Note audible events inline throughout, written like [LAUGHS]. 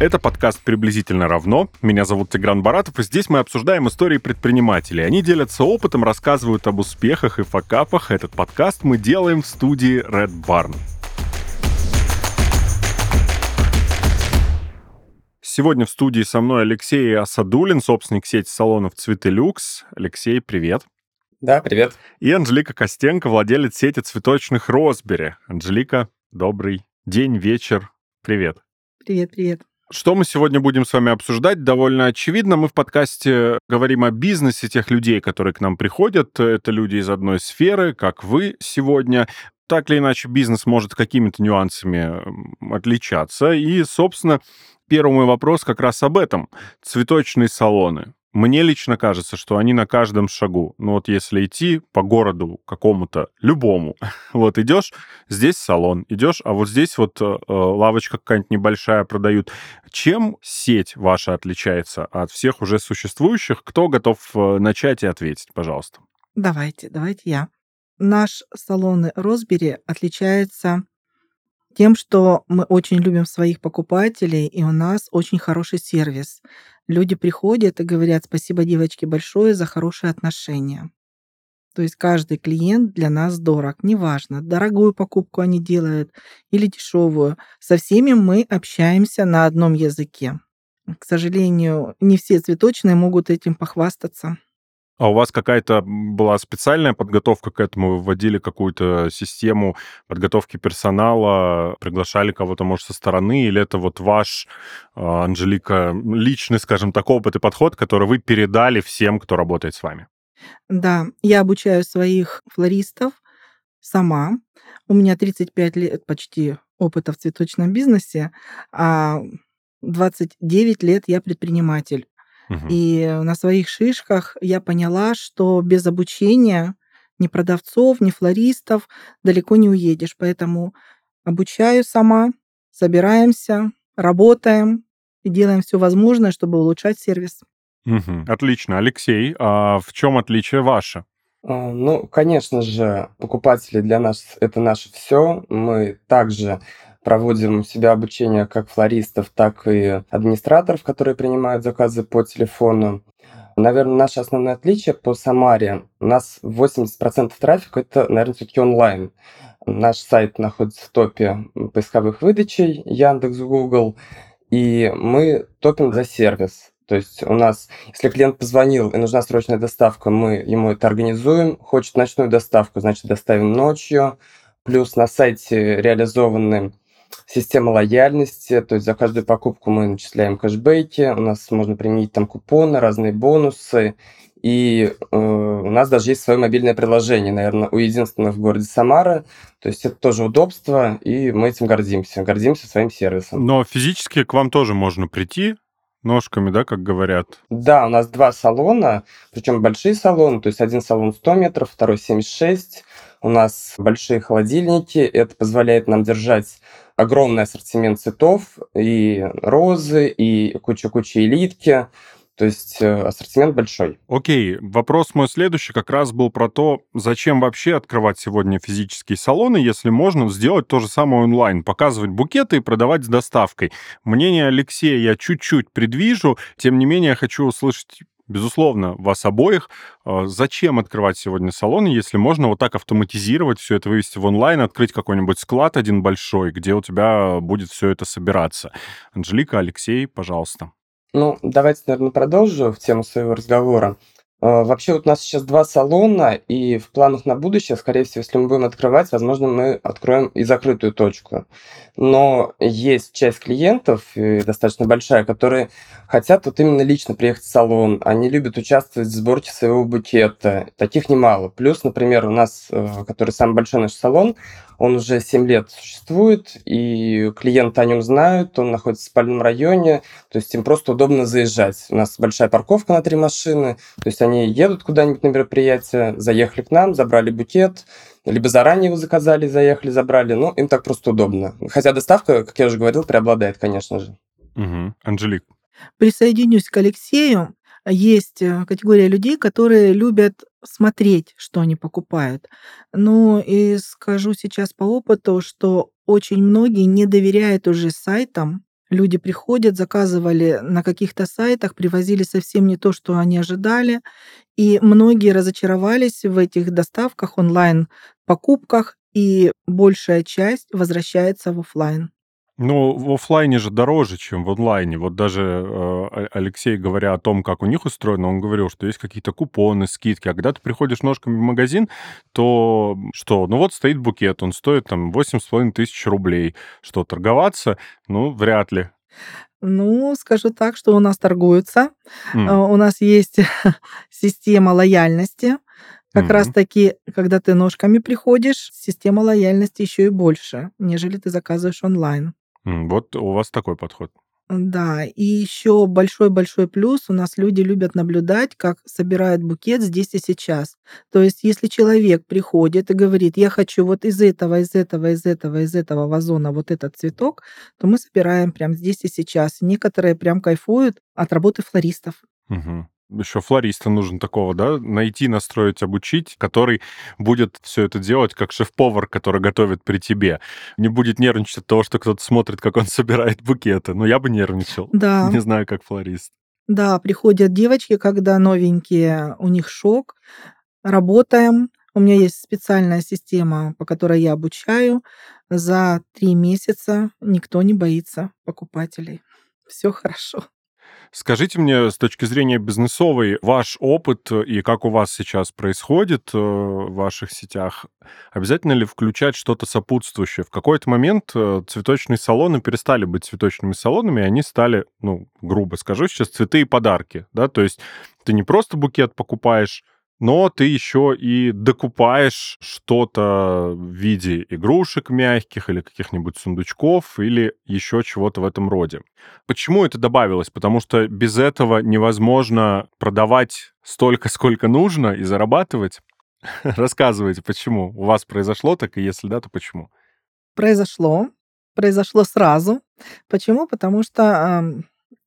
Это подкаст «Приблизительно равно». Меня зовут Тигран Баратов, и здесь мы обсуждаем истории предпринимателей. Они делятся опытом, рассказывают об успехах и факапах. Этот подкаст мы делаем в студии Red Barn. Сегодня в студии со мной Алексей Асадулин, собственник сети салонов «Цветы Люкс». Алексей, привет. Да, привет. И Анжелика Костенко, владелец сети цветочных Росбери. Анжелика, добрый день, вечер. Привет. Привет, привет. Что мы сегодня будем с вами обсуждать? Довольно очевидно. Мы в подкасте говорим о бизнесе тех людей, которые к нам приходят. Это люди из одной сферы, как вы сегодня. Так или иначе, бизнес может какими-то нюансами отличаться. И, собственно, первый мой вопрос как раз об этом. Цветочные салоны. Мне лично кажется, что они на каждом шагу. Ну вот если идти по городу какому-то, любому, [LAUGHS] вот идешь, здесь салон, идешь, а вот здесь вот э, э, лавочка какая-нибудь небольшая продают. Чем сеть ваша отличается от всех уже существующих? Кто готов э, начать и ответить, пожалуйста? Давайте, давайте я. Наш салон Росбери отличается тем, что мы очень любим своих покупателей, и у нас очень хороший сервис. Люди приходят и говорят спасибо, девочки, большое за хорошие отношения. То есть каждый клиент для нас дорог. Неважно, дорогую покупку они делают или дешевую. Со всеми мы общаемся на одном языке. К сожалению, не все цветочные могут этим похвастаться. А у вас какая-то была специальная подготовка к этому? Вы вводили какую-то систему подготовки персонала, приглашали кого-то, может, со стороны, или это вот ваш, а, Анжелика, личный, скажем так, опыт и подход, который вы передали всем, кто работает с вами? Да, я обучаю своих флористов сама. У меня 35 лет почти опыта в цветочном бизнесе, а 29 лет я предприниматель. И на своих шишках я поняла, что без обучения ни продавцов, ни флористов далеко не уедешь. Поэтому обучаю сама, собираемся, работаем и делаем все возможное, чтобы улучшать сервис. Угу. Отлично. Алексей, а в чем отличие ваше? А, ну, конечно же, покупатели для нас это наше все. Мы также проводим у себя обучение как флористов, так и администраторов, которые принимают заказы по телефону. Наверное, наше основное отличие по Самаре. У нас 80% трафика это, наверное, все-таки онлайн. Наш сайт находится в топе поисковых выдачей Яндекс, Google, и мы топим за сервис. То есть у нас, если клиент позвонил и нужна срочная доставка, мы ему это организуем. Хочет ночную доставку, значит, доставим ночью. Плюс на сайте реализованы система лояльности, то есть за каждую покупку мы начисляем кэшбэки, у нас можно применить там купоны, разные бонусы, и э, у нас даже есть свое мобильное приложение, наверное, у единственного в городе Самара. То есть это тоже удобство, и мы этим гордимся. Гордимся своим сервисом. Но физически к вам тоже можно прийти, ножками, да, как говорят? Да, у нас два салона, причем большие салоны, то есть один салон 100 метров, второй 76. У нас большие холодильники, это позволяет нам держать огромный ассортимент цветов, и розы, и куча-куча элитки. То есть э, ассортимент большой. Окей, вопрос мой следующий как раз был про то, зачем вообще открывать сегодня физические салоны, если можно сделать то же самое онлайн, показывать букеты и продавать с доставкой. Мнение Алексея я чуть-чуть предвижу, тем не менее хочу услышать безусловно, вас обоих. А, зачем открывать сегодня салоны, если можно вот так автоматизировать все это, вывести в онлайн, открыть какой-нибудь склад один большой, где у тебя будет все это собираться? Анжелика, Алексей, пожалуйста. Ну, давайте, наверное, продолжу в тему своего разговора. А, вообще вот у нас сейчас два салона, и в планах на будущее, скорее всего, если мы будем открывать, возможно, мы откроем и закрытую точку. Но есть часть клиентов, достаточно большая, которые хотят вот именно лично приехать в салон. Они любят участвовать в сборке своего букета. Таких немало. Плюс, например, у нас, э, который самый большой наш салон, он уже 7 лет существует, и клиенты о нем знают, он находится в спальном районе, то есть им просто удобно заезжать. У нас большая парковка на три машины, то есть они едут куда-нибудь на мероприятие, заехали к нам, забрали букет, либо заранее его заказали, заехали, забрали, ну, им так просто удобно. Хотя доставка, как я уже говорил, преобладает, конечно же. Угу. Анжелик. Присоединюсь к Алексею есть э, категория людей, которые любят смотреть, что они покупают. Ну и скажу сейчас по опыту, что очень многие не доверяют уже сайтам, Люди приходят, заказывали на каких-то сайтах, привозили совсем не то, что они ожидали. И многие разочаровались в этих доставках, онлайн-покупках, и большая часть возвращается в офлайн. Ну, в офлайне же дороже, чем в онлайне. Вот даже э, Алексей, говоря о том, как у них устроено, он говорил, что есть какие-то купоны, скидки. А когда ты приходишь ножками в магазин, то что? Ну вот стоит букет, он стоит там 8,5 тысяч рублей. Что, торговаться? Ну, вряд ли. Ну, скажу так, что у нас торгуются. Mm. У нас есть [LAUGHS] система лояльности. Как mm-hmm. раз таки, когда ты ножками приходишь, система лояльности еще и больше, нежели ты заказываешь онлайн. Вот у вас такой подход. Да, и еще большой-большой плюс у нас люди любят наблюдать, как собирают букет здесь и сейчас. То есть, если человек приходит и говорит, я хочу вот из этого, из этого, из этого, из этого вазона вот этот цветок, то мы собираем прямо здесь и сейчас. Некоторые прям кайфуют от работы флористов. Угу еще флориста нужен такого, да, найти, настроить, обучить, который будет все это делать как шеф-повар, который готовит при тебе. Не будет нервничать от того, что кто-то смотрит, как он [LAUGHS] собирает букеты. Но я бы нервничал. Да. Не знаю, как флорист. Да, приходят девочки, когда новенькие, у них шок. Работаем. У меня есть специальная система, по которой я обучаю. За три месяца никто не боится покупателей. Все хорошо. Скажите мне с точки зрения бизнесовой, ваш опыт и как у вас сейчас происходит э, в ваших сетях, обязательно ли включать что-то сопутствующее? В какой-то момент э, цветочные салоны перестали быть цветочными салонами, и они стали, ну, грубо скажу сейчас, цветы и подарки, да, то есть ты не просто букет покупаешь, но ты еще и докупаешь что-то в виде игрушек мягких или каких-нибудь сундучков или еще чего-то в этом роде. Почему это добавилось? Потому что без этого невозможно продавать столько, сколько нужно и зарабатывать. [LAUGHS] Рассказывайте, почему у вас произошло так, и если да, то почему? Произошло. Произошло сразу. Почему? Потому что э,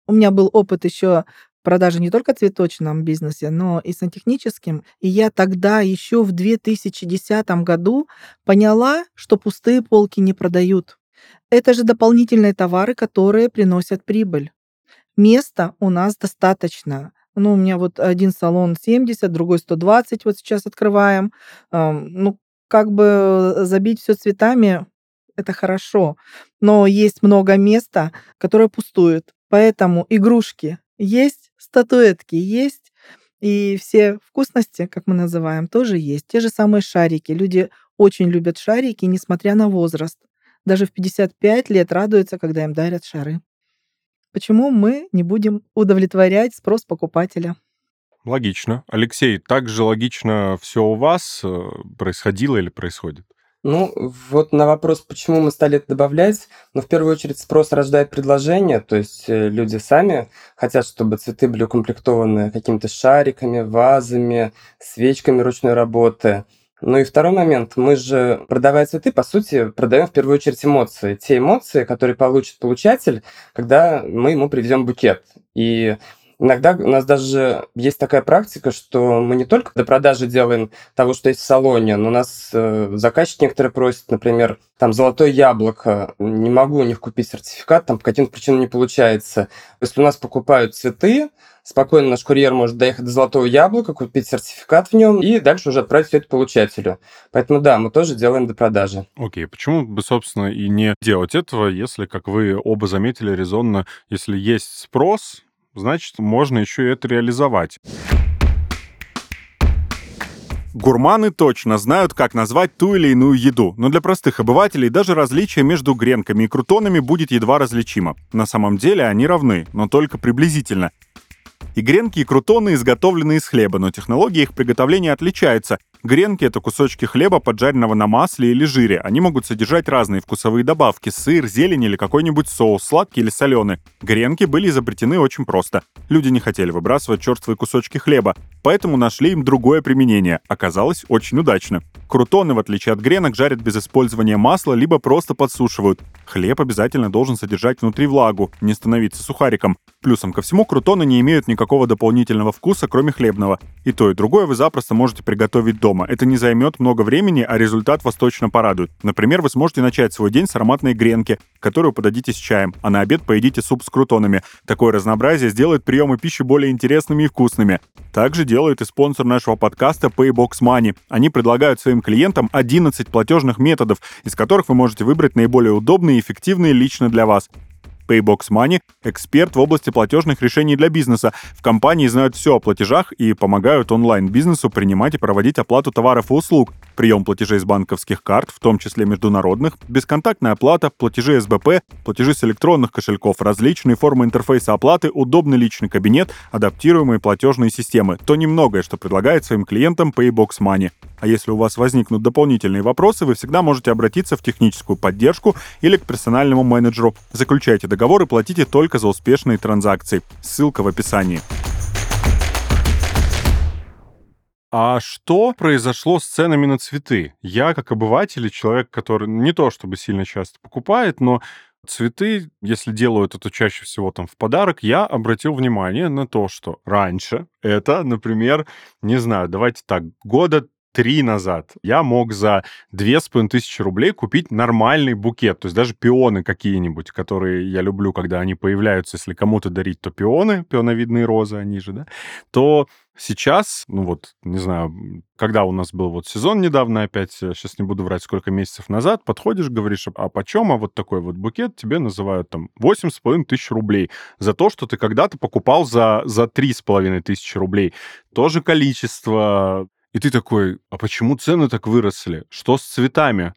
у меня был опыт еще продажи не только в цветочном бизнесе, но и сантехническим. И я тогда еще в 2010 году поняла, что пустые полки не продают. Это же дополнительные товары, которые приносят прибыль. Места у нас достаточно. Ну, у меня вот один салон 70, другой 120 вот сейчас открываем. Ну, как бы забить все цветами это хорошо, но есть много места, которое пустует. Поэтому игрушки есть, статуэтки есть, и все вкусности, как мы называем, тоже есть. Те же самые шарики. Люди очень любят шарики, несмотря на возраст. Даже в 55 лет радуются, когда им дарят шары. Почему мы не будем удовлетворять спрос покупателя? Логично. Алексей, также логично все у вас э, происходило или происходит? Ну, вот на вопрос, почему мы стали это добавлять, ну, в первую очередь спрос рождает предложение, то есть э, люди сами хотят, чтобы цветы были укомплектованы какими-то шариками, вазами, свечками ручной работы. Ну и второй момент, мы же, продавая цветы, по сути, продаем в первую очередь эмоции. Те эмоции, которые получит получатель, когда мы ему привезем букет. И Иногда у нас даже есть такая практика, что мы не только до продажи делаем того, что есть в салоне, но у нас э, заказчик некоторые просят, например, там золотое яблоко, не могу у них купить сертификат, там по каким-то причинам не получается. Если у нас покупают цветы, спокойно наш курьер может доехать до золотого яблока, купить сертификат в нем и дальше уже отправить все это получателю. Поэтому да, мы тоже делаем до продажи. Окей, okay. почему бы, собственно, и не делать этого, если, как вы оба заметили резонно, если есть спрос, значит, можно еще и это реализовать. Гурманы точно знают, как назвать ту или иную еду, но для простых обывателей даже различие между гренками и крутонами будет едва различимо. На самом деле они равны, но только приблизительно. И гренки, и крутоны изготовлены из хлеба, но технология их приготовления отличается. Гренки — это кусочки хлеба, поджаренного на масле или жире. Они могут содержать разные вкусовые добавки — сыр, зелень или какой-нибудь соус, сладкий или соленый. Гренки были изобретены очень просто. Люди не хотели выбрасывать черствые кусочки хлеба, поэтому нашли им другое применение. Оказалось очень удачно. Крутоны, в отличие от гренок, жарят без использования масла, либо просто подсушивают. Хлеб обязательно должен содержать внутри влагу, не становиться сухариком. Плюсом ко всему, крутоны не имеют никакого дополнительного вкуса, кроме хлебного. И то, и другое вы запросто можете приготовить дома дома. Это не займет много времени, а результат вас точно порадует. Например, вы сможете начать свой день с ароматной гренки, которую подадите с чаем, а на обед поедите суп с крутонами. Такое разнообразие сделает приемы пищи более интересными и вкусными. Также делает и спонсор нашего подкаста Paybox Money. Они предлагают своим клиентам 11 платежных методов, из которых вы можете выбрать наиболее удобные и эффективные лично для вас. Paybox Money — эксперт в области платежных решений для бизнеса. В компании знают все о платежах и помогают онлайн-бизнесу принимать и проводить оплату товаров и услуг, прием платежей с банковских карт, в том числе международных, бесконтактная оплата, платежи СБП, платежи с электронных кошельков, различные формы интерфейса оплаты, удобный личный кабинет, адаптируемые платежные системы. То немногое, что предлагает своим клиентам Paybox Money. А если у вас возникнут дополнительные вопросы, вы всегда можете обратиться в техническую поддержку или к персональному менеджеру. Заключайте договор и платите только за успешные транзакции. Ссылка в описании. А что произошло с ценами на цветы? Я, как обыватель и человек, который не то чтобы сильно часто покупает, но цветы, если делают это чаще всего там в подарок, я обратил внимание на то, что раньше это, например, не знаю, давайте так, года три назад я мог за две с половиной тысячи рублей купить нормальный букет. То есть даже пионы какие-нибудь, которые я люблю, когда они появляются, если кому-то дарить, то пионы, пионовидные розы, они же, да, то сейчас, ну вот, не знаю, когда у нас был вот сезон недавно опять, сейчас не буду врать, сколько месяцев назад, подходишь, говоришь, а почем, а вот такой вот букет тебе называют там восемь с половиной тысяч рублей за то, что ты когда-то покупал за, за три с половиной тысячи рублей. Тоже количество и ты такой, а почему цены так выросли? Что с цветами?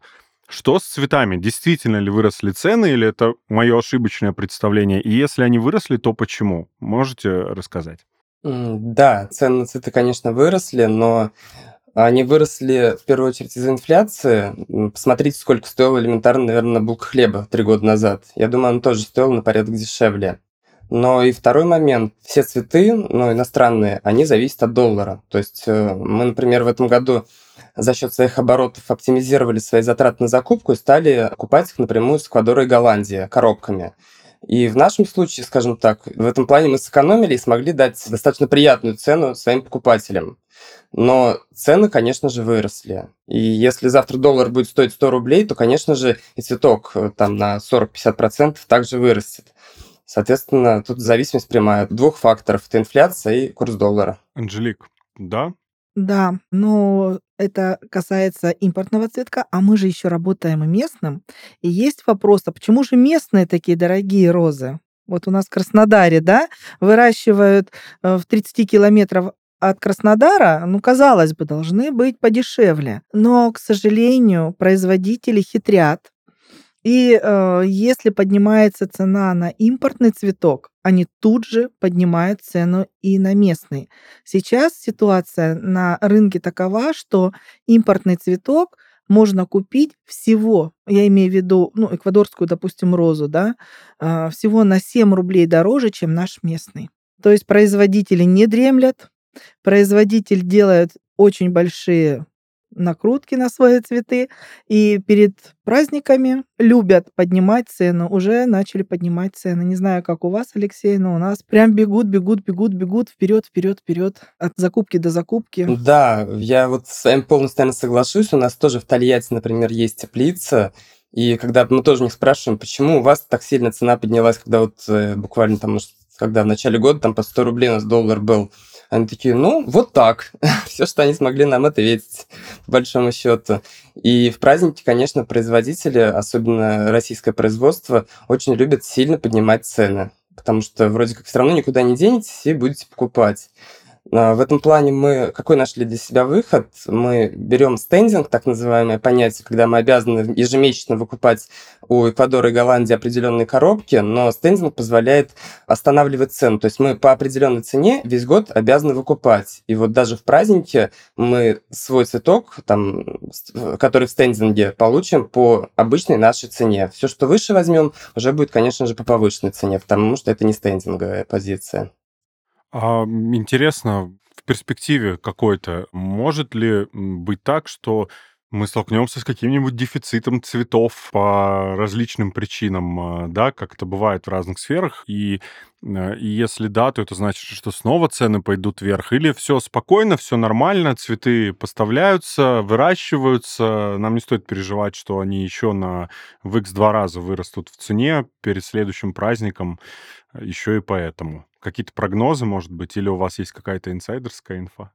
Что с цветами? Действительно ли выросли цены или это мое ошибочное представление? И если они выросли, то почему? Можете рассказать? Да, цены на цветы, конечно, выросли, но они выросли в первую очередь из-за инфляции. Посмотрите, сколько стоил элементарно, наверное, булка хлеба три года назад. Я думаю, он тоже стоил на порядок дешевле. Но и второй момент. Все цветы, ну, иностранные, они зависят от доллара. То есть э, мы, например, в этом году за счет своих оборотов оптимизировали свои затраты на закупку и стали покупать их напрямую с Эквадора и Голландии коробками. И в нашем случае, скажем так, в этом плане мы сэкономили и смогли дать достаточно приятную цену своим покупателям. Но цены, конечно же, выросли. И если завтра доллар будет стоить 100 рублей, то, конечно же, и цветок э, там на 40-50% также вырастет. Соответственно, тут зависимость прямая от двух факторов. Это инфляция и курс доллара. Анжелик, да? Да, но это касается импортного цветка, а мы же еще работаем и местным. И есть вопрос, а почему же местные такие дорогие розы? Вот у нас в Краснодаре, да, выращивают э, в 30 километров от Краснодара, ну, казалось бы, должны быть подешевле. Но, к сожалению, производители хитрят, и э, если поднимается цена на импортный цветок, они тут же поднимают цену и на местный. Сейчас ситуация на рынке такова, что импортный цветок можно купить всего, я имею в виду, ну, эквадорскую, допустим, розу, да, э, всего на 7 рублей дороже, чем наш местный. То есть производители не дремлят, производитель делает очень большие накрутки на свои цветы. И перед праздниками любят поднимать цену. Уже начали поднимать цены. Не знаю, как у вас, Алексей, но у нас прям бегут, бегут, бегут, бегут вперед, вперед, вперед от закупки до закупки. Да, я вот с вами полностью, наверное, соглашусь. У нас тоже в Тольятти, например, есть теплица. И когда мы тоже них спрашиваем, почему у вас так сильно цена поднялась, когда вот э, буквально там, когда в начале года там по 100 рублей у нас доллар был, они такие, ну, вот так. [LAUGHS] Все, что они смогли нам ответить, по большому счету. И в праздники, конечно, производители, особенно российское производство, очень любят сильно поднимать цены. Потому что вроде как все равно никуда не денетесь и будете покупать. А, в этом плане мы какой нашли для себя выход? Мы берем стендинг, так называемое понятие, когда мы обязаны ежемесячно выкупать у Эквадора и Голландии определенные коробки, но стендинг позволяет останавливать цену. То есть мы по определенной цене весь год обязаны выкупать. И вот даже в празднике мы свой цветок, там, который в стендинге, получим по обычной нашей цене. Все, что выше возьмем, уже будет, конечно же, по повышенной цене, потому что это не стендинговая позиция. А, интересно, в перспективе какой-то, может ли быть так, что мы столкнемся с каким-нибудь дефицитом цветов по различным причинам, а, да, как это бывает в разных сферах. И, э, и если да, то это значит, что снова цены пойдут вверх. Или все спокойно, все нормально, цветы поставляются, выращиваются. Нам не стоит переживать, что они еще на в x2 раза вырастут в цене перед следующим праздником, еще и поэтому. Какие-то прогнозы, может быть, или у вас есть какая-то инсайдерская инфа?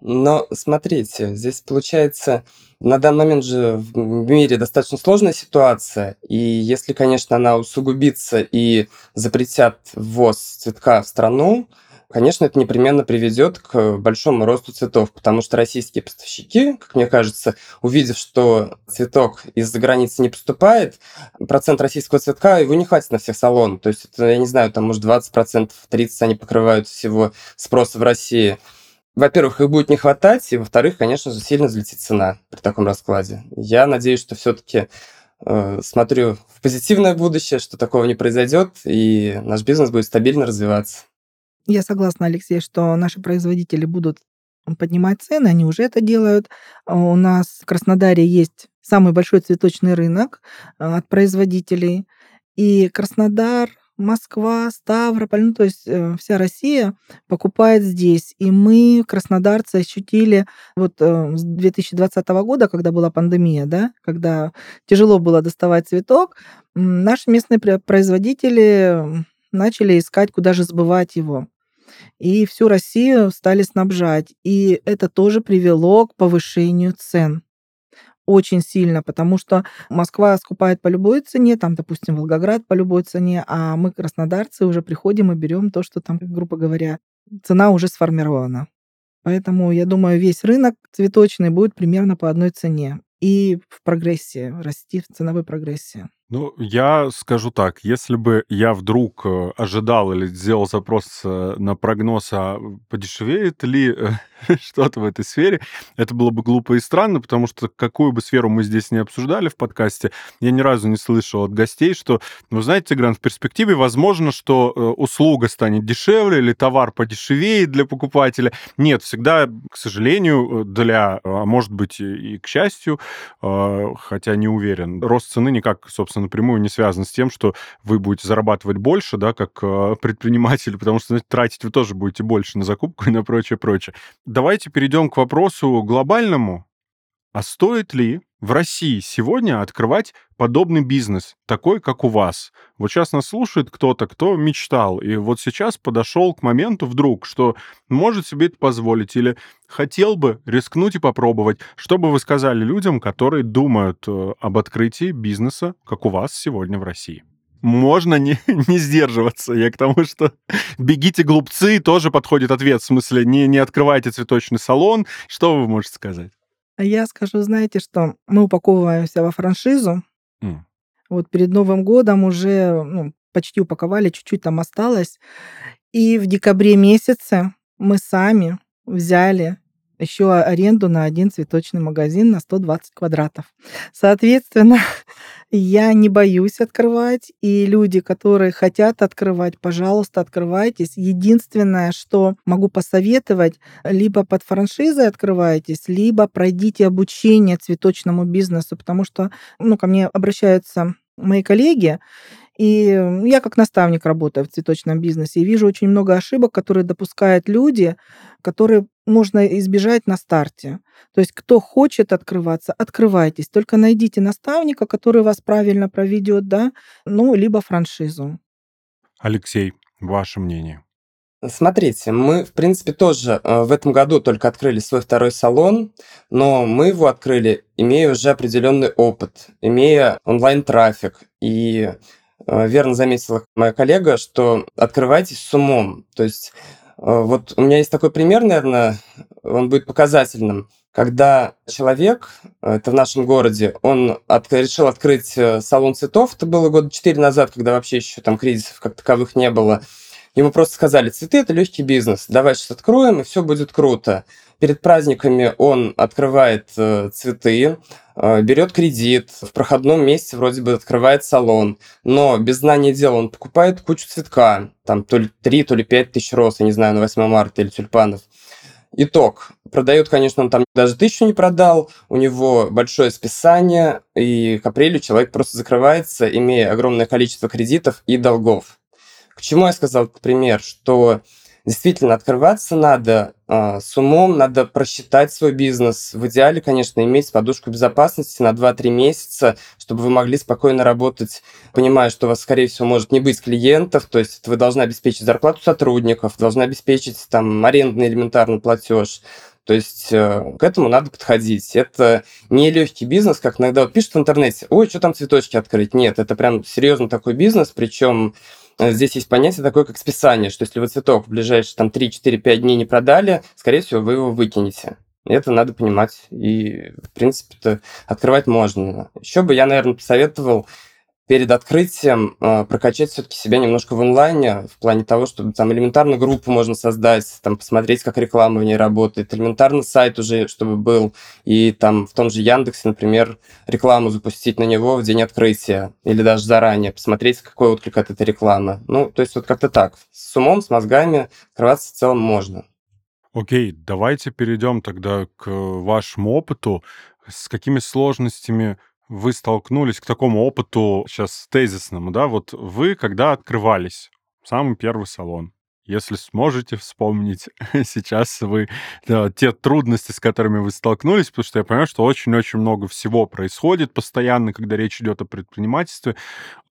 Но смотрите, здесь получается, на данный момент же в мире достаточно сложная ситуация, и если, конечно, она усугубится и запретят ввоз цветка в страну, конечно, это непременно приведет к большому росту цветов, потому что российские поставщики, как мне кажется, увидев, что цветок из-за границы не поступает, процент российского цветка, его не хватит на всех салон. То есть, это, я не знаю, там, может, 20%, 30% они покрывают всего спроса в России – во-первых, их будет не хватать, и во-вторых, конечно же, сильно взлетит цена при таком раскладе. Я надеюсь, что все-таки э, смотрю в позитивное будущее, что такого не произойдет, и наш бизнес будет стабильно развиваться. Я согласна, Алексей, что наши производители будут поднимать цены, они уже это делают. А у нас в Краснодаре есть самый большой цветочный рынок э, от производителей, и Краснодар Москва, Ставрополь, ну, то есть э, вся Россия покупает здесь. И мы, краснодарцы, ощутили вот э, с 2020 года, когда была пандемия, да, когда тяжело было доставать цветок, наши местные производители начали искать, куда же сбывать его. И всю Россию стали снабжать. И это тоже привело к повышению цен очень сильно, потому что Москва скупает по любой цене, там, допустим, Волгоград по любой цене, а мы, краснодарцы, уже приходим и берем то, что там, грубо говоря, цена уже сформирована. Поэтому, я думаю, весь рынок цветочный будет примерно по одной цене и в прогрессии, расти в ценовой прогрессии. Ну, я скажу так, если бы я вдруг э, ожидал или сделал запрос э, на прогноз, а подешевеет ли э, [LAUGHS] что-то в этой сфере, это было бы глупо и странно, потому что какую бы сферу мы здесь не обсуждали в подкасте, я ни разу не слышал от гостей, что, ну, знаете, Тигран, в перспективе возможно, что услуга станет дешевле или товар подешевеет для покупателя. Нет, всегда, к сожалению, для, а может быть и к счастью, хотя не уверен, рост цены никак, собственно, собственно, напрямую не связано с тем, что вы будете зарабатывать больше, да, как э, [LAUGHS] предприниматель, потому что знаете, тратить вы тоже будете больше на закупку и на прочее, прочее. Давайте перейдем к вопросу глобальному. А стоит ли в России сегодня открывать подобный бизнес, такой, как у вас? Вот сейчас нас слушает кто-то, кто мечтал, и вот сейчас подошел к моменту вдруг, что может себе это позволить, или хотел бы рискнуть и попробовать. Что бы вы сказали людям, которые думают э, об открытии бизнеса, как у вас сегодня в России? можно не, [LAUGHS] не сдерживаться. Я к тому, что [LAUGHS] бегите, глупцы, тоже подходит ответ. В смысле, не, не открывайте цветочный салон. Что вы можете сказать? Я скажу, знаете, что мы упаковываемся во франшизу. Mm. Вот перед Новым годом уже ну, почти упаковали, чуть-чуть там осталось. И в декабре месяце мы сами взяли еще аренду на один цветочный магазин на 120 квадратов. Соответственно, [LAUGHS] я не боюсь открывать, и люди, которые хотят открывать, пожалуйста, открывайтесь. Единственное, что могу посоветовать, либо под франшизой открывайтесь, либо пройдите обучение цветочному бизнесу, потому что ну, ко мне обращаются мои коллеги, и я как наставник работаю в цветочном бизнесе и вижу очень много ошибок, которые допускают люди, которые можно избежать на старте. То есть кто хочет открываться, открывайтесь. Только найдите наставника, который вас правильно проведет, да, ну, либо франшизу. Алексей, ваше мнение? Смотрите, мы, в принципе, тоже э, в этом году только открыли свой второй салон, но мы его открыли, имея уже определенный опыт, имея онлайн-трафик и Э, верно заметила моя коллега, что открывайтесь с умом. То есть вот у меня есть такой пример, наверное, он будет показательным. Когда человек, э, это в нашем городе, он от, решил открыть салон цветов, это было года четыре назад, когда вообще еще там кризисов как таковых не было, Ему просто сказали, цветы – это легкий бизнес, давай сейчас откроем, и все будет круто. Перед праздниками он открывает э, цветы, э, берет кредит, в проходном месте вроде бы открывает салон, но без знания дела он покупает кучу цветка, там то ли 3, то ли 5 тысяч роз, я не знаю, на 8 марта или тюльпанов. Итог. Продает, конечно, он там даже тысячу не продал, у него большое списание, и к апрелю человек просто закрывается, имея огромное количество кредитов и долгов. К чему я сказал этот пример? Что действительно открываться надо э, с умом, надо просчитать свой бизнес. В идеале, конечно, иметь подушку безопасности на 2-3 месяца, чтобы вы могли спокойно работать, понимая, что у вас, скорее всего, может не быть клиентов, то есть вы должны обеспечить зарплату сотрудников, должны обеспечить там арендный элементарный платеж, то есть э, к этому надо подходить. Это не легкий бизнес, как иногда вот пишут в интернете, ой, что там цветочки открыть. Нет, это прям серьезно такой бизнес, причем здесь есть понятие такое, как списание, что если вы цветок в ближайшие там 3-4-5 дней не продали, скорее всего, вы его выкинете. Это надо понимать. И, в принципе-то, открывать можно. Еще бы я, наверное, посоветовал перед открытием э, прокачать все-таки себя немножко в онлайне, в плане того, чтобы там элементарно группу можно создать, там посмотреть, как реклама в ней работает, элементарно сайт уже, чтобы был, и там в том же Яндексе, например, рекламу запустить на него в день открытия, или даже заранее, посмотреть, какой отклик от этой рекламы. Ну, то есть вот как-то так. С умом, с мозгами открываться в целом можно. Окей, давайте перейдем тогда к вашему опыту. С какими сложностями вы столкнулись к такому опыту сейчас тезисному, да? Вот вы, когда открывались, самый первый салон, если сможете вспомнить [LAUGHS] сейчас вы да, те трудности, с которыми вы столкнулись, потому что я понимаю, что очень-очень много всего происходит постоянно, когда речь идет о предпринимательстве.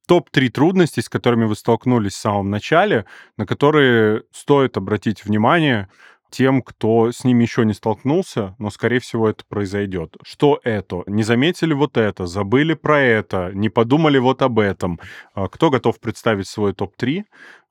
Топ-3 трудностей, с которыми вы столкнулись в самом начале, на которые стоит обратить внимание, тем, кто с ними еще не столкнулся, но, скорее всего, это произойдет. Что это? Не заметили вот это? Забыли про это? Не подумали вот об этом? А, кто готов представить свой топ-3?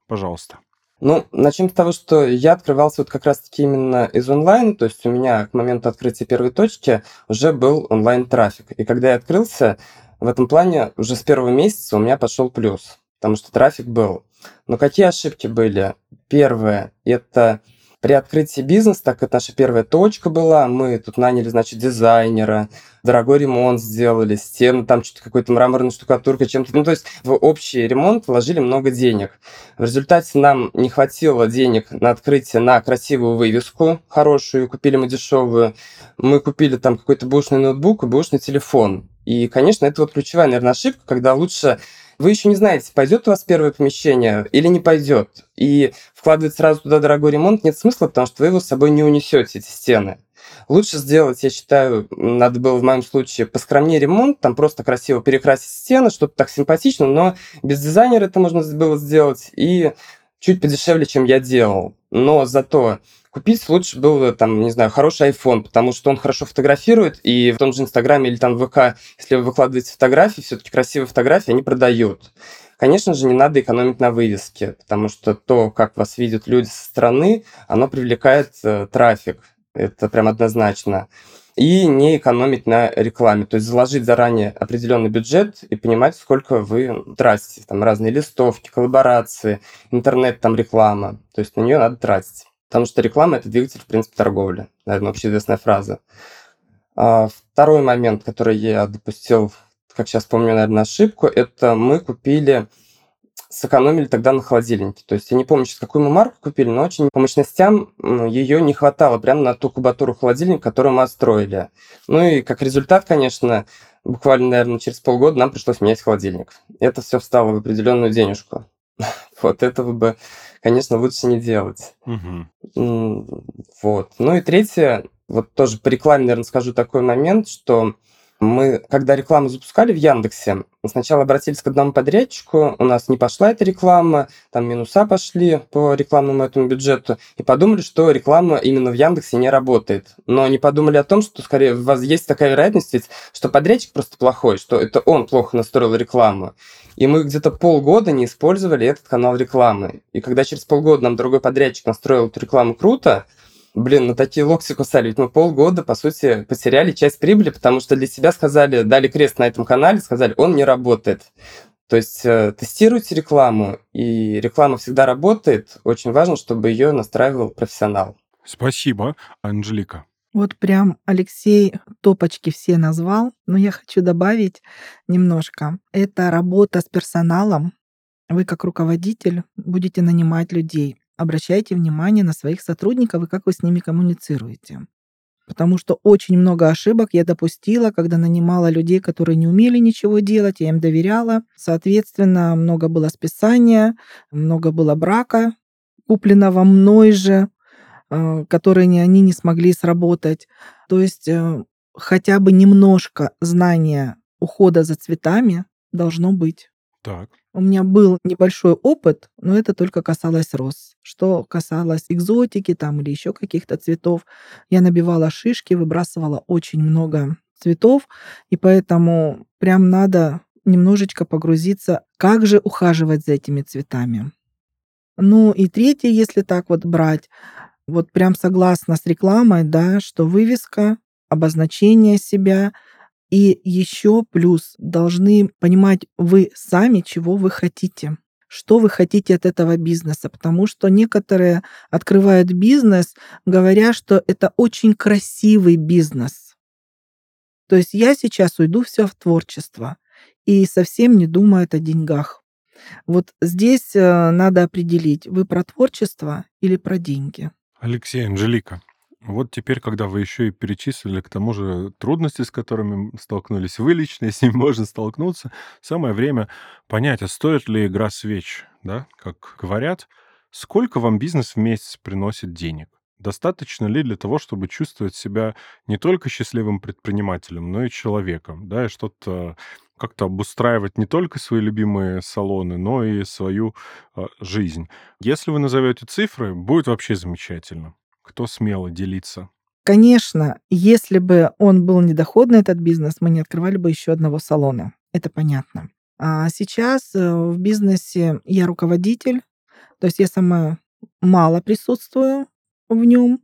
Пожалуйста. Ну, начнем с того, что я открывался вот как раз-таки именно из онлайн, то есть у меня к моменту открытия первой точки уже был онлайн-трафик. И когда я открылся, в этом плане уже с первого месяца у меня пошел плюс, потому что трафик был. Но какие ошибки были? Первое – это при открытии бизнеса, так это наша первая точка была, мы тут наняли, значит, дизайнера, дорогой ремонт сделали, стены, там что-то какой-то мраморной штукатуркой, чем-то. Ну, то есть в общий ремонт вложили много денег. В результате нам не хватило денег на открытие на красивую вывеску хорошую, купили мы дешевую. Мы купили там какой-то бушный ноутбук и бушный телефон. И, конечно, это вот ключевая, наверное, ошибка, когда лучше вы еще не знаете, пойдет у вас первое помещение или не пойдет. И вкладывать сразу туда дорогой ремонт нет смысла, потому что вы его с собой не унесете, эти стены. Лучше сделать, я считаю, надо было в моем случае поскромнее ремонт, там просто красиво перекрасить стены, что-то так симпатично, но без дизайнера это можно было сделать и чуть подешевле, чем я делал. Но зато купить лучше было, там, не знаю, хороший iPhone, потому что он хорошо фотографирует, и в том же Инстаграме или там ВК, если вы выкладываете фотографии, все-таки красивые фотографии, они продают. Конечно же, не надо экономить на вывеске, потому что то, как вас видят люди со стороны, оно привлекает э, трафик. Это прям однозначно. И не экономить на рекламе. То есть заложить заранее определенный бюджет и понимать, сколько вы тратите. Там разные листовки, коллаборации, интернет, там реклама. То есть на нее надо тратить. Потому что реклама – это двигатель, в принципе, торговли. Наверное, общеизвестная фраза. А второй момент, который я допустил, как сейчас помню, наверное, ошибку, это мы купили сэкономили тогда на холодильнике. То есть я не помню сейчас, какую мы марку купили, но очень по мощностям ее не хватало прямо на ту кубатуру холодильника, которую мы отстроили. Ну и как результат, конечно, буквально, наверное, через полгода нам пришлось менять холодильник. Это все встало в определенную денежку. [LAUGHS] Вот этого бы, конечно, лучше не делать. Угу. Вот. Ну и третье, вот тоже по рекламе, наверное, скажу такой момент, что мы, когда рекламу запускали в Яндексе, сначала обратились к одному подрядчику, у нас не пошла эта реклама, там минуса пошли по рекламному этому бюджету, и подумали, что реклама именно в Яндексе не работает. Но не подумали о том, что скорее у вас есть такая вероятность, ведь, что подрядчик просто плохой, что это он плохо настроил рекламу. И мы где-то полгода не использовали этот канал рекламы. И когда через полгода нам другой подрядчик настроил эту рекламу круто, блин, ну такие локти кусали. Ведь мы полгода, по сути, потеряли часть прибыли, потому что для себя сказали, дали крест на этом канале, сказали, он не работает. То есть э, тестируйте рекламу, и реклама всегда работает. Очень важно, чтобы ее настраивал профессионал. Спасибо, Анжелика. Вот прям Алексей топочки все назвал, но я хочу добавить немножко. Это работа с персоналом. Вы как руководитель будете нанимать людей обращайте внимание на своих сотрудников и как вы с ними коммуницируете. Потому что очень много ошибок я допустила, когда нанимала людей, которые не умели ничего делать, я им доверяла. Соответственно, много было списания, много было брака, купленного мной же, э, которые они не смогли сработать. То есть э, хотя бы немножко знания ухода за цветами должно быть. Так. У меня был небольшой опыт, но это только касалось роз. Что касалось экзотики там или еще каких-то цветов, я набивала шишки, выбрасывала очень много цветов, и поэтому прям надо немножечко погрузиться, как же ухаживать за этими цветами. Ну и третье, если так вот брать, вот прям согласна с рекламой, да, что вывеска, обозначение себя — и еще плюс должны понимать вы сами, чего вы хотите что вы хотите от этого бизнеса, потому что некоторые открывают бизнес, говоря, что это очень красивый бизнес. То есть я сейчас уйду все в творчество и совсем не думаю о деньгах. Вот здесь э, надо определить, вы про творчество или про деньги. Алексей, Анжелика, вот теперь, когда вы еще и перечислили к тому же трудности, с которыми столкнулись вы лично, и [LAUGHS] с ними можно столкнуться, самое время понять, а стоит ли игра свеч, да, как говорят, сколько вам бизнес в месяц приносит денег? Достаточно ли для того, чтобы чувствовать себя не только счастливым предпринимателем, но и человеком, да, и что-то как-то обустраивать не только свои любимые салоны, но и свою э, жизнь. Если вы назовете цифры, будет вообще замечательно. Кто смело делиться? Конечно, если бы он был недоходный, этот бизнес, мы не открывали бы еще одного салона. Это понятно. А сейчас э, в бизнесе я руководитель, то есть я сама мало присутствую в нем,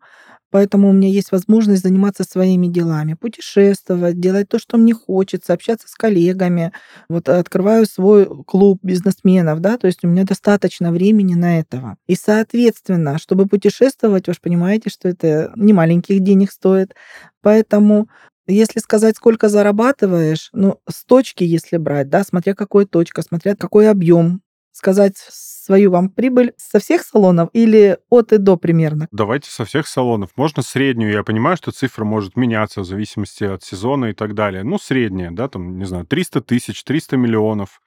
Поэтому у меня есть возможность заниматься своими делами, путешествовать, делать то, что мне хочется, общаться с коллегами. Вот открываю свой клуб бизнесменов, да, то есть у меня достаточно времени на этого. И, соответственно, чтобы путешествовать, вы же понимаете, что это не маленьких денег стоит. Поэтому если сказать, сколько зарабатываешь, ну, с точки, если брать, да, смотря какой точка, смотря какой объем, сказать свою вам прибыль со всех салонов или от и до примерно? Давайте со всех салонов. Можно среднюю. Я понимаю, что цифра может меняться в зависимости от сезона и так далее. Ну, средняя, да, там, не знаю, 300 тысяч, 300 миллионов.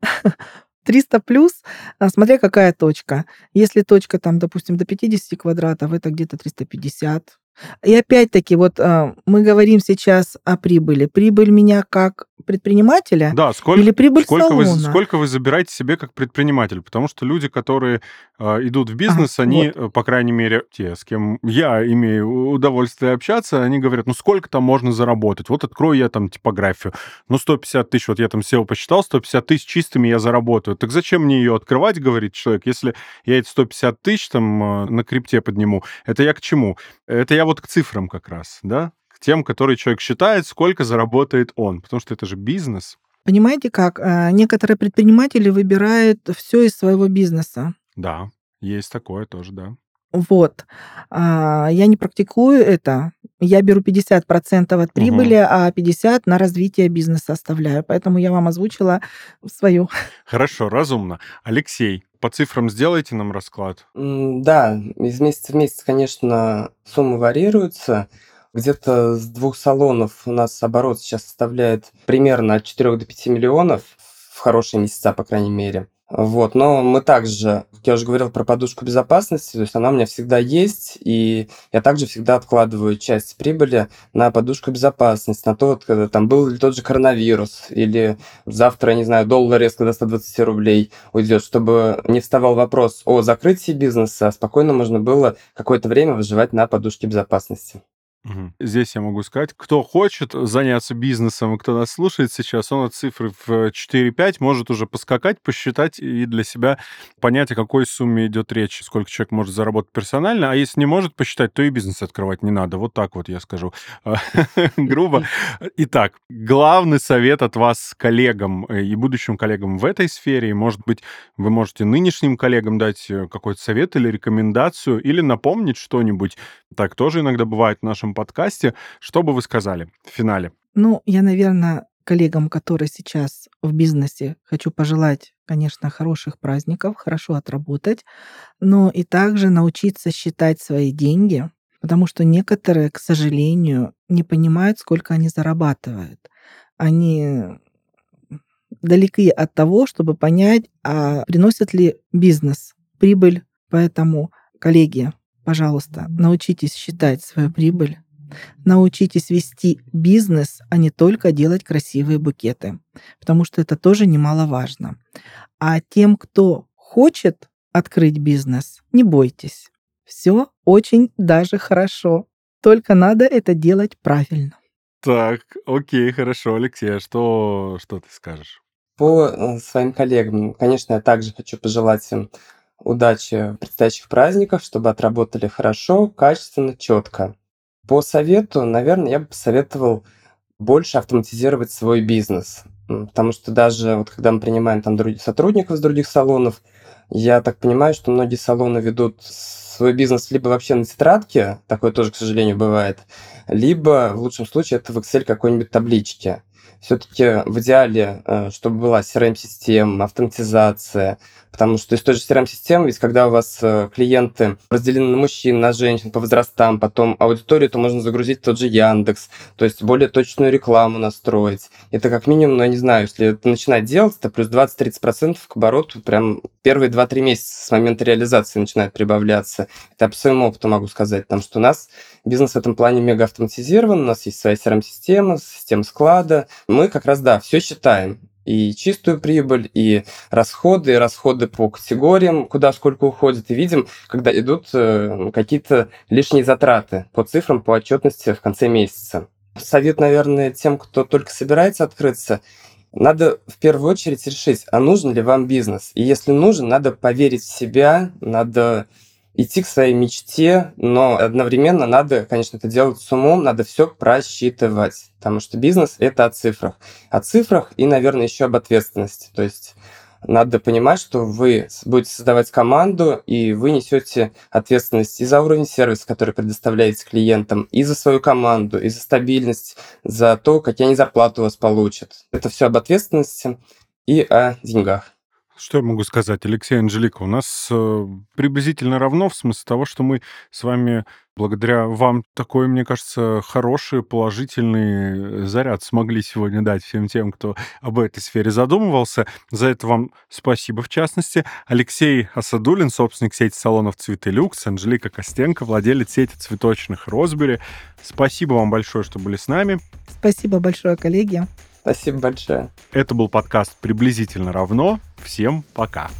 [LAUGHS] 300 плюс, а, смотря какая точка. Если точка там, допустим, до 50 квадратов, это где-то 350. И опять-таки, вот а, мы говорим сейчас о прибыли. Прибыль меня как предпринимателя да, сколько, или прибыль сколько салона? Вы, сколько вы забираете себе как предприниматель? Потому что люди, которые э, идут в бизнес, а, они, вот. по крайней мере, те, с кем я имею удовольствие общаться, они говорят, ну сколько там можно заработать? Вот открою я там типографию, ну 150 тысяч, вот я там SEO посчитал, 150 тысяч чистыми я заработаю. Так зачем мне ее открывать, говорит человек, если я эти 150 тысяч там на крипте подниму? Это я к чему? Это я вот к цифрам как раз, да? К тем, которые человек считает, сколько заработает он. Потому что это же бизнес. Понимаете как? А, некоторые предприниматели выбирают все из своего бизнеса. Да, есть такое тоже, да. Вот. А, я не практикую это. Я беру 50% от прибыли, угу. а 50% на развитие бизнеса оставляю. Поэтому я вам озвучила свою. Хорошо, разумно. Алексей, по цифрам сделайте нам расклад. Да, из месяца в месяц, конечно, суммы варьируются. Где-то с двух салонов у нас оборот сейчас составляет примерно от 4 до 5 миллионов в хорошие месяца, по крайней мере. Вот, но мы также, как я уже говорил про подушку безопасности, то есть она у меня всегда есть, и я также всегда откладываю часть прибыли на подушку безопасности, на то, когда там был ли тот же коронавирус, или завтра, не знаю, доллар резко до 120 рублей уйдет, чтобы не вставал вопрос о закрытии бизнеса, а спокойно можно было какое-то время выживать на подушке безопасности. Угу. Здесь я могу сказать, кто хочет заняться бизнесом, кто нас слушает сейчас, он от цифры в 4-5 может уже поскакать, посчитать и для себя понять, о какой сумме идет речь, сколько человек может заработать персонально, а если не может посчитать, то и бизнес открывать не надо. Вот так вот я скажу [LAUGHS] грубо. Итак, главный совет от вас коллегам э, и будущим коллегам в этой сфере, может быть, вы можете нынешним коллегам дать э, какой-то совет или рекомендацию, или напомнить что-нибудь. Так тоже иногда бывает в нашем подкасте. Что бы вы сказали в финале? Ну, я, наверное, коллегам, которые сейчас в бизнесе, хочу пожелать, конечно, хороших праздников, хорошо отработать, но и также научиться считать свои деньги, потому что некоторые, к сожалению, не понимают, сколько они зарабатывают. Они далеки от того, чтобы понять, а приносит ли бизнес прибыль. Поэтому, коллеги, пожалуйста, научитесь считать свою прибыль, научитесь вести бизнес, а не только делать красивые букеты, потому что это тоже немаловажно. А тем, кто хочет открыть бизнес, не бойтесь. Все очень даже хорошо. Только надо это делать правильно. Так, окей, хорошо, Алексей, а что, что ты скажешь? По э, своим коллегам, конечно, я также хочу пожелать им удачи в предстоящих праздниках, чтобы отработали хорошо, качественно, четко. По совету, наверное, я бы посоветовал больше автоматизировать свой бизнес. Потому что даже вот когда мы принимаем там сотрудников из других салонов, я так понимаю, что многие салоны ведут свой бизнес либо вообще на тетрадке, такое тоже, к сожалению, бывает, либо в лучшем случае это в Excel какой-нибудь табличке все-таки в идеале, э, чтобы была CRM-система, автоматизация, потому что из той же CRM-системы, ведь когда у вас э, клиенты разделены на мужчин, на женщин по возрастам, потом аудиторию, то можно загрузить тот же Яндекс, то есть более точную рекламу настроить. Это как минимум, ну, я не знаю, если это начинать делать, это плюс 20-30% к обороту прям первые 2-3 месяца с момента реализации начинает прибавляться. Это по своему опыту могу сказать, потому что у нас бизнес в этом плане мега автоматизирован, у нас есть своя CRM-система, система склада, мы как раз, да, все считаем. И чистую прибыль, и расходы, и расходы по категориям, куда сколько уходит. И видим, когда идут э, какие-то лишние затраты по цифрам, по отчетности в конце месяца. Совет, наверное, тем, кто только собирается открыться, надо в первую очередь решить, а нужен ли вам бизнес. И если нужен, надо поверить в себя, надо идти к своей мечте, но одновременно надо, конечно, это делать с умом, надо все просчитывать, потому что бизнес – это о цифрах. О цифрах и, наверное, еще об ответственности. То есть надо понимать, что вы будете создавать команду, и вы несете ответственность и за уровень сервиса, который предоставляете клиентам, и за свою команду, и за стабильность, за то, какие они зарплаты у вас получат. Это все об ответственности и о деньгах. Что я могу сказать, Алексей Анжелика? У нас э, приблизительно равно в смысле того, что мы с вами, благодаря вам, такой, мне кажется, хороший, положительный заряд смогли сегодня дать всем тем, кто об этой сфере задумывался. За это вам спасибо, в частности. Алексей Асадулин, собственник сети салонов «Цветы Люкс», Анжелика Костенко, владелец сети цветочных «Розбери». Спасибо вам большое, что были с нами. Спасибо большое, коллеги. Спасибо большое. Это был подкаст «Приблизительно равно». Всем пока.